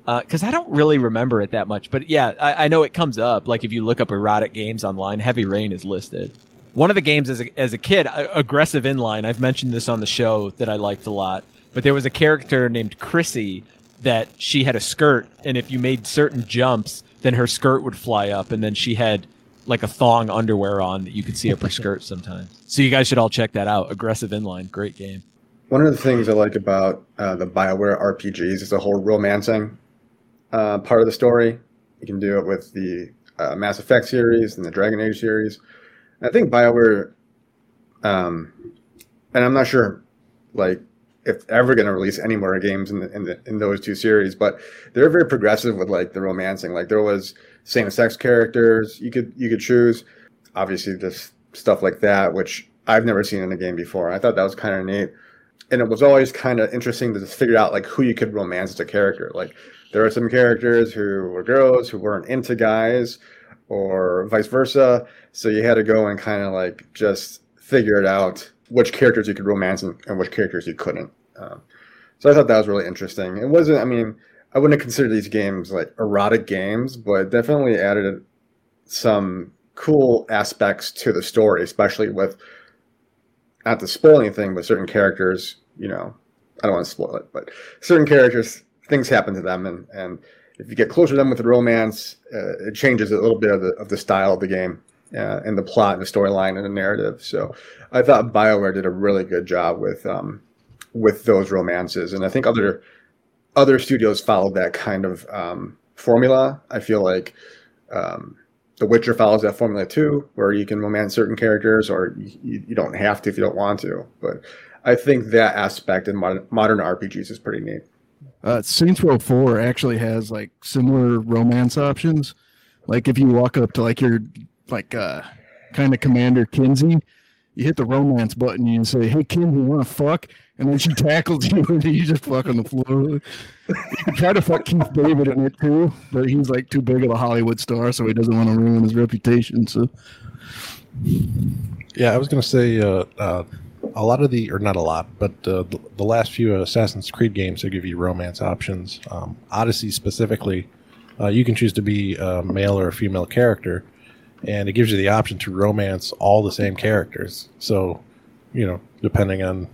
because I don't really remember it that much. But yeah, I, I know it comes up. Like if you look up erotic games online, Heavy Rain is listed. One of the games as a, as a kid, uh, Aggressive Inline. I've mentioned this on the show that I liked a lot. But there was a character named Chrissy that she had a skirt, and if you made certain jumps, then her skirt would fly up, and then she had like a thong underwear on that you could see up her skirt sometimes. So you guys should all check that out. Aggressive Inline, great game. One of the things I like about uh, the Bioware RPGs is the whole romancing uh, part of the story. You can do it with the uh, Mass Effect series and the Dragon Age series. I think Bioware, um, and I'm not sure, like if ever going to release any more games in the, in, the, in those two series, but they're very progressive with like the romancing. Like there was same-sex characters you could you could choose. Obviously, just stuff like that, which I've never seen in a game before. I thought that was kind of neat and it was always kind of interesting to just figure out like who you could romance as a character. Like there are some characters who were girls who weren't into guys, or vice versa. So you had to go and kind of like just figure it out which characters you could romance and, and which characters you couldn't. Um, so I thought that was really interesting. It wasn't. I mean, I wouldn't consider these games like erotic games, but definitely added some cool aspects to the story, especially with not to spoil anything, but certain characters, you know, I don't want to spoil it, but certain characters, things happen to them, and and if you get closer to them with the romance, uh, it changes a little bit of the of the style of the game, uh, and the plot, and the storyline, and the narrative. So I thought Bioware did a really good job with um, with those romances, and I think other other studios followed that kind of um, formula. I feel like. Um, the Witcher follows that formula too, where you can romance certain characters, or you, you don't have to if you don't want to. But I think that aspect in modern, modern RPGs is pretty neat. Uh, Saints Row 4 actually has like similar romance options, Like if you walk up to like your like uh kind of Commander Kinzie, you hit the romance button and you say, "Hey Kinzie, want to fuck?" And then she tackles you and you just fuck on the floor. You try to fuck Keith David in it too, but he's like too big of a Hollywood star, so he doesn't want to ruin his reputation. So Yeah, I was to say uh, uh, a lot of the, or not a lot, but uh, the, the last few Assassin's Creed games they give you romance options. Um, Odyssey specifically, uh, you can choose to be a male or a female character, and it gives you the option to romance all the same characters. So, you know, depending on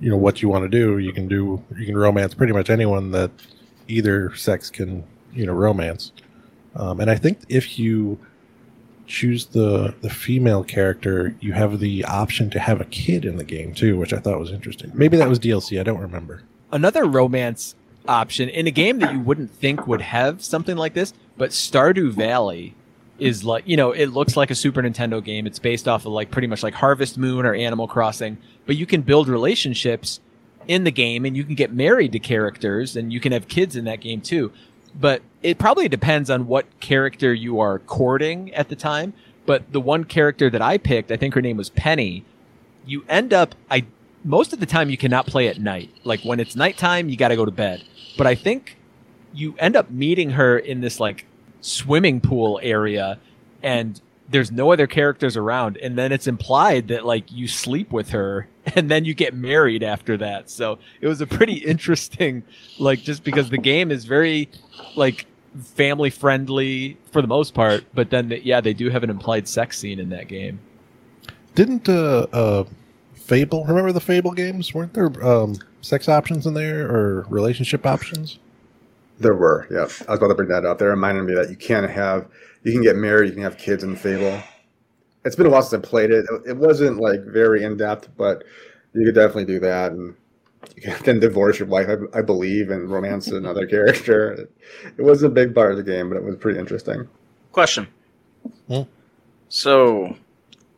you know what you want to do, you can do you can romance pretty much anyone that either sex can you know romance. Um, and I think if you choose the the female character, you have the option to have a kid in the game too, which I thought was interesting. Maybe that was DLC. I don't remember. Another romance option in a game that you wouldn't think would have something like this, but Stardew Valley is like you know it looks like a Super Nintendo game. It's based off of like pretty much like Harvest Moon or Animal Crossing, but you can build relationships in the game and you can get married to characters and you can have kids in that game too. But it probably depends on what character you are courting at the time. But the one character that I picked, I think her name was Penny. You end up I most of the time you cannot play at night. Like when it's nighttime, you got to go to bed. But I think you end up meeting her in this like swimming pool area and there's no other characters around and then it's implied that like you sleep with her and then you get married after that so it was a pretty interesting like just because the game is very like family friendly for the most part but then the, yeah they do have an implied sex scene in that game Didn't uh, uh, Fable remember the Fable games? Weren't there um, sex options in there or relationship options? There were, yeah. I was about to bring that up. They reminded me that you can't have, you can get married, you can have kids in Fable. It's been a while since I played it. It wasn't like very in depth, but you could definitely do that, and you can then divorce your wife, I, I believe, and romance another character. It, it was a big part of the game, but it was pretty interesting. Question. Hmm? So,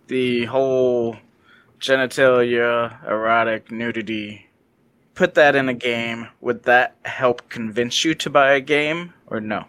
the whole genitalia, erotic, nudity, put that in a game. Would that help convince you to buy a game or no?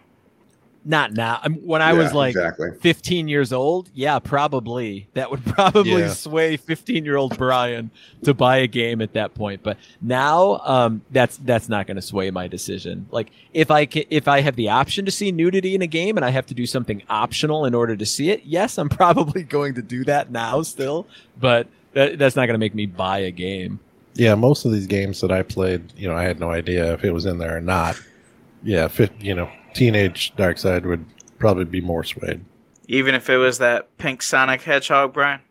not now when i was like exactly. 15 years old yeah probably that would probably Yeah. sway 15 year old brian to buy a game at that point but now um that's that's not going to sway my decision like if i ca- if i have the option to see nudity in a game and i have to do something optional in order to see it yes i'm probably going to do that now still but that, that's not going to make me buy a game Yeah, most of these games that I played, you know, I had no idea if it was in there or not. Yeah, fit, you know, teenage Dark Side would probably be more swayed. Even if it was that pink Sonic Hedgehog, Brian?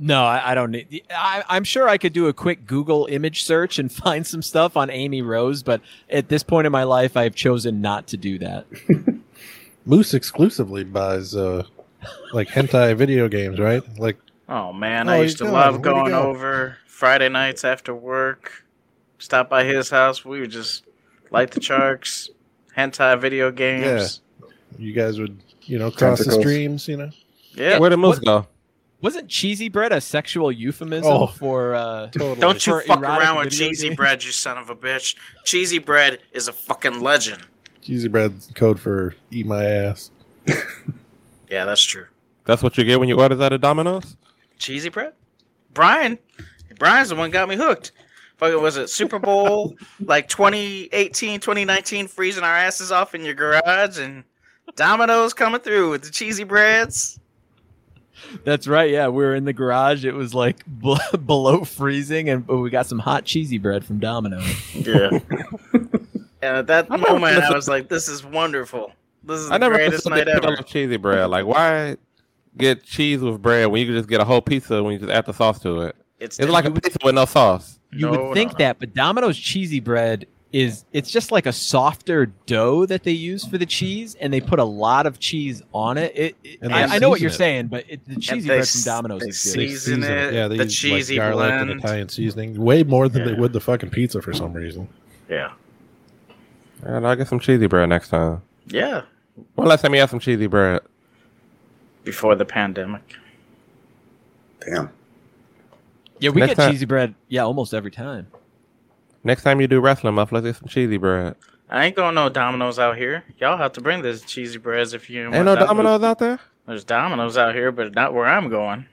No, I, I don't need. I, I'm sure I could do a quick Google image search and find some stuff on Amy Rose, but at this point in my life, I've chosen not to do that. Moose exclusively buys uh like hentai video games, right? Like Oh man, Oh, I used to gone. love Where'd going go? over Friday nights after work. Stop by his house. We would just light the sharks, hentai video games. Yeah. you guys would, you know, cross the streams, you know. Yeah. Where the moose go? Wasn't cheesy bread a sexual euphemism Oh. for? Uh, Totally. Don't you For fuck around with cheesy games? bread, you son of a bitch. Cheesy bread is a fucking legend. Cheesy bread code for eat my ass. Yeah, that's true. That's what you get when you order that at Domino's? Cheesy bread? Brian. Brian's the one got me hooked. Fucking was it Super Bowl like 2018, 2019, freezing our asses off in your garage and Domino's coming through with the cheesy breads. that's right. Yeah, we were in the garage. It was like b- below freezing, and but we got some hot cheesy bread from Domino's. Yeah. and at that I moment, I was like, "This is wonderful. This is I the never greatest understood night the appeal ever." of cheesy bread. Like, why get cheese with bread when you can just get a whole pizza when you just add the sauce to it? It's, It's like a pizza with no sauce. You No, would think no. that, but Domino's cheesy bread is it's just like a softer dough that they use for the cheese, and they put a lot of cheese on it. It, it- I, I know what you're it. saying, but it, the cheesy they bread from Domino's they is good. season- Season it, Yeah, they the use cheesy like garlic and. Italian seasoning, way more than they would the fucking pizza for some reason. yeah, And I'll get some cheesy bread next time. yeah. Well, last time you had some cheesy bread. Before the pandemic. Damn. Yeah, we Next get time- cheesy bread. Yeah, almost every time. Next time you do wrestling, muff, let's get some cheesy bread. I ain't going no Domino's out here. Y'all have to bring this cheesy breads if you Ain't no want Domino's out there. There's Domino's out here, but not where I'm going.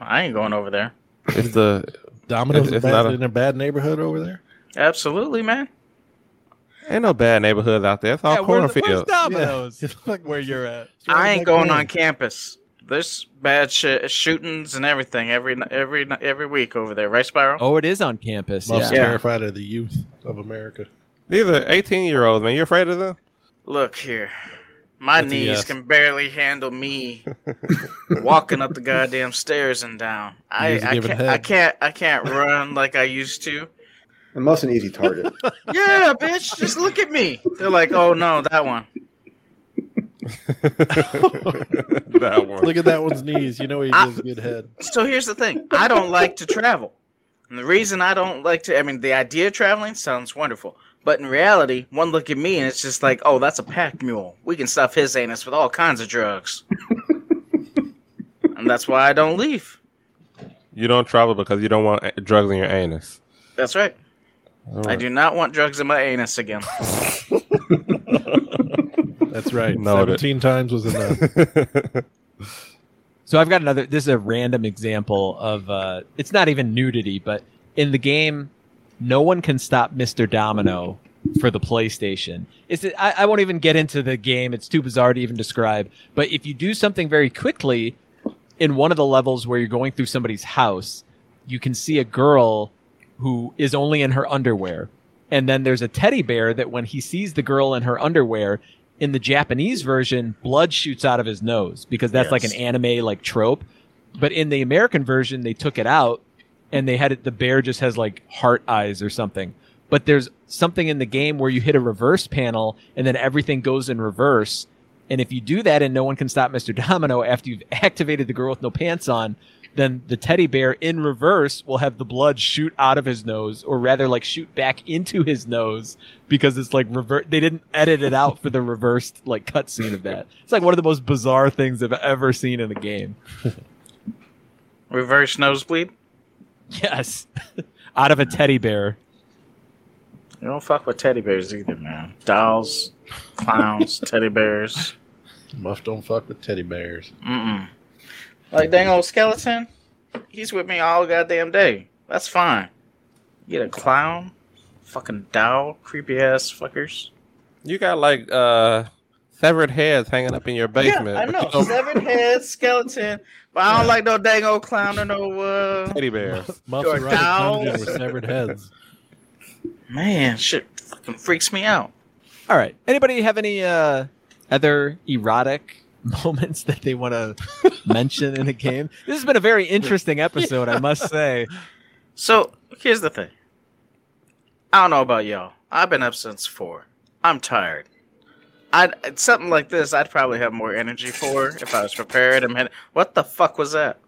I ain't going over there. It's the Domino's It's- it's bad, not a- in a bad neighborhood over there. Absolutely, man. ain't no bad neighborhoods out there. It's all Yeah, where's, where's. Domino's? It's like Where you're at? I ain't going there. on campus. There's bad sh- shootings and everything every every every week over there, right, Spiral? Oh, it is on campus. Most Yeah. Yeah. terrified of the youth of America. These are 18 year olds, man. You afraid of them? Look here, my That's knees yes. can barely handle me walking up the goddamn stairs and down. I I can't. I can't I can't run like I used to. And most an easy target. Yeah, bitch, just look at me. They're like, oh no, that one. that one. Look at that one's knees. You know he I- gives good head. So here's the thing. I don't like to travel. And the reason I don't like to I mean the idea of traveling sounds wonderful. But in reality, one look at me and it's just like, oh, that's a pack mule. We can stuff his anus with all kinds of drugs. and that's why I don't leave. You don't travel because you don't want drugs in your anus. That's right. All I do not want drugs in my anus again. That's right. Noted. Seventeen times was enough. So I've got another. This is a random example of. Uh, it's not even nudity, but in the game, no one can stop Mr. Domino for the PlayStation. It's. I, I won't even get into the game. It's too bizarre to even describe. But if you do something very quickly, in one of the levels where you're going through somebody's house, you can see a girl who is only in her underwear. And then there's a teddy bear that when he sees the girl in her underwear, in the Japanese version, blood shoots out of his nose because that's like an anime like trope. But in the American version, they took it out and they had it the bear just has like heart eyes or something. But there's something in the game where you hit a reverse panel and then everything goes in reverse. And if you do that and no one can stop Mr. Domino after you've activated the girl with no pants on, then the teddy bear in reverse will have the blood shoot out of his nose, or rather, like shoot back into his nose because it's like revert. They didn't edit it out for the reversed like cutscene of that. It's like one of the most bizarre things I've ever seen in a game. Reverse nosebleed. Yes, out of a teddy bear. You don't fuck with teddy bears either, man. Dolls, clowns, teddy bears. Muff don't fuck with teddy bears. Mm-mm. Like dang old skeleton, he's with me all goddamn day. That's fine. You get a clown, fucking doll, creepy ass fuckers. you got like uh severed heads hanging up in your basement. Yeah, I know. you don't- Severed head, skeleton, but I don't like no dang old clown or no. Uh... teddy bears. Muff's dolls. with severed heads. Man, shit, fucking freaks me out. All right. Anybody have any uh, other erotic moments that they want to mention in a game? This has been a very interesting episode, I must say. So here's the thing. I don't know about y'all. I've been up since four. I'm tired. I'd something like this. I'd probably have more energy for if I was prepared. I'm head- what the fuck was that?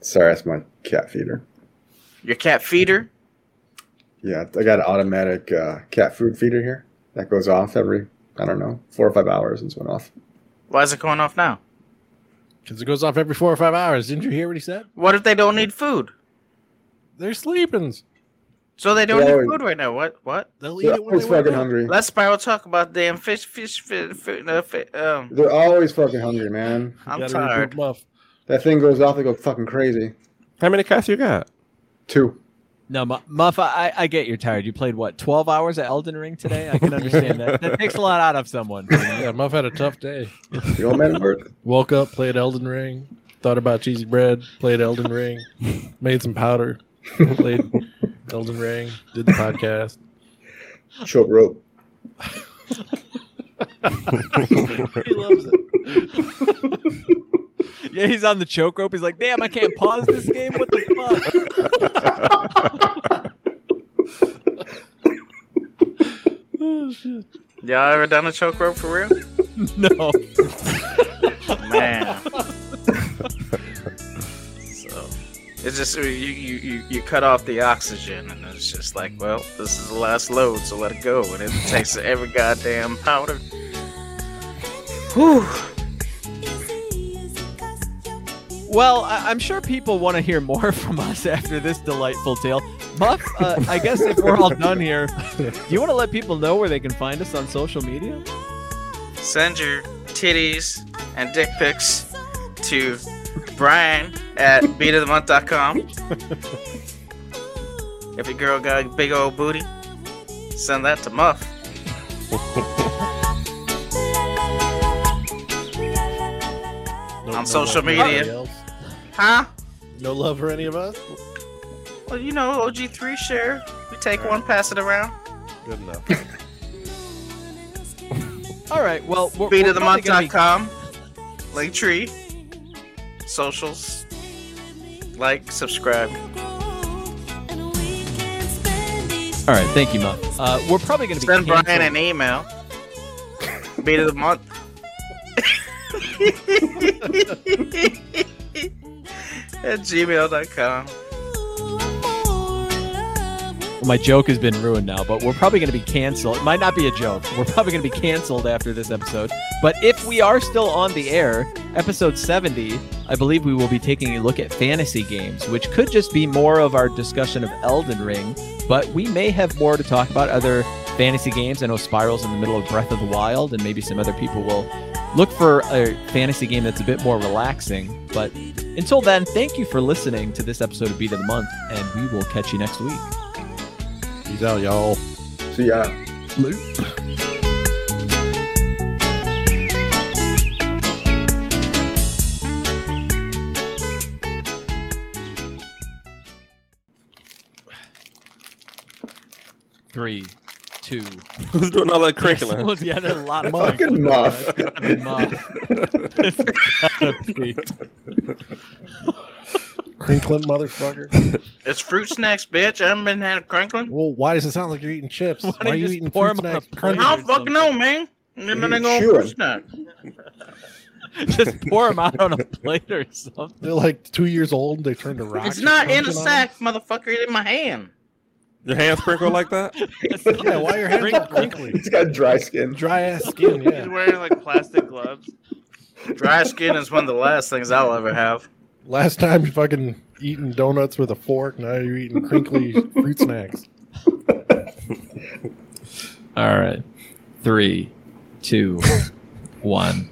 Sorry, that's my cat feeder. Your cat feeder? Yeah, I got an automatic uh, cat food feeder here that goes off every I don't know four or five hours. and It's went off. Why is it going off now? Because it goes off every four or five hours. Didn't you hear what he said? What if they don't need food? They're sleeping. So they don't Yeah, need food right now. What? What? They'll eat They're it when always they fucking up. hungry. Let's spiral talk about damn fish, fish, fish, fish, uh, fi- um. They're always fucking hungry, man. I'm tired. That thing goes off, they go fucking crazy. How many cats you got? Two. No, Mu- Muff, I, I get you're tired. You played what, 12 hours at Elden Ring today? I can understand that. That takes a lot out of someone. Yeah, Muff had a tough day. The old man work. Woke up, played Elden Ring, thought about cheesy bread, played Elden Ring, made some powder, played Elden Ring, did the podcast. Choke rope. He loves it. Yeah, he's on the choke rope. He's like, damn, I can't pause this game. What the fuck? Oh, shit. Y'all ever done a choke rope for real? No. Man. so it's just you, you you you cut off the oxygen and it's just like, well, this is the last load, so let it go. And it takes every goddamn powder. Whew. Well, I- I'm sure people want to hear more from us after this delightful tale. Muff, uh, I guess if we're all done here, do you want to let people know where they can find us on social media? Send your titties and dick pics to Brian at beatofthemonth.com. if your girl got a big old booty, send that to Muff. On social love for media. Anybody else? Huh? No love for any of us? Well, you know, OG3 share. We take one, pass it around. Good enough. All right. Well, we're, we're probably gonna be- beatofthemonth.com. Linktree. Socials. Like, subscribe. All right. Thank you, Muff. Uh, we're probably going to be Send Brian an email. Beat of the month. At gmail.com. My joke has been ruined now, but we're probably going to be canceled. It might not be a joke. We're probably going to be canceled after this episode. But if we are still on the air, episode 70, I believe we will be taking a look at fantasy games, which could just be more of our discussion of Elden Ring. But we may have more to talk about other fantasy games. I know Spiral's in the middle of Breath of the Wild, and maybe some other people will look for a fantasy game that's a bit more relaxing. But until then, thank you for listening to this episode of Beat of the Month, and we will catch you next week. Peace out, y'all. See ya. Three, two. Who's doing all that crinkling? Well, yeah, there's a lot of Fucking crinkling. muff. It's gotta be muff. It's gotta be. Crinkling motherfucker. It's fruit snacks, bitch. I haven't been had a crinkling. Well, why does it sound like you're eating chips? Why Why, are you you eating pour fruit 'em on a snacks? I don't fucking know, man. And then they go fruit snack. Just pour them out on a plate or something. They're like two years old. And they turn to rocks. It's not in a sack, motherfucker. It's in my hand. Your hands crinkle like that? Yeah, why are your hands all crinkly? He's got dry skin. Dry ass skin. Yeah. He's Yeah. wearing like plastic gloves. Dry skin is one of the last things I'll ever have. Last time you fucking eating donuts with a fork. Now you're eating crinkly fruit snacks. All right. Three, two, one.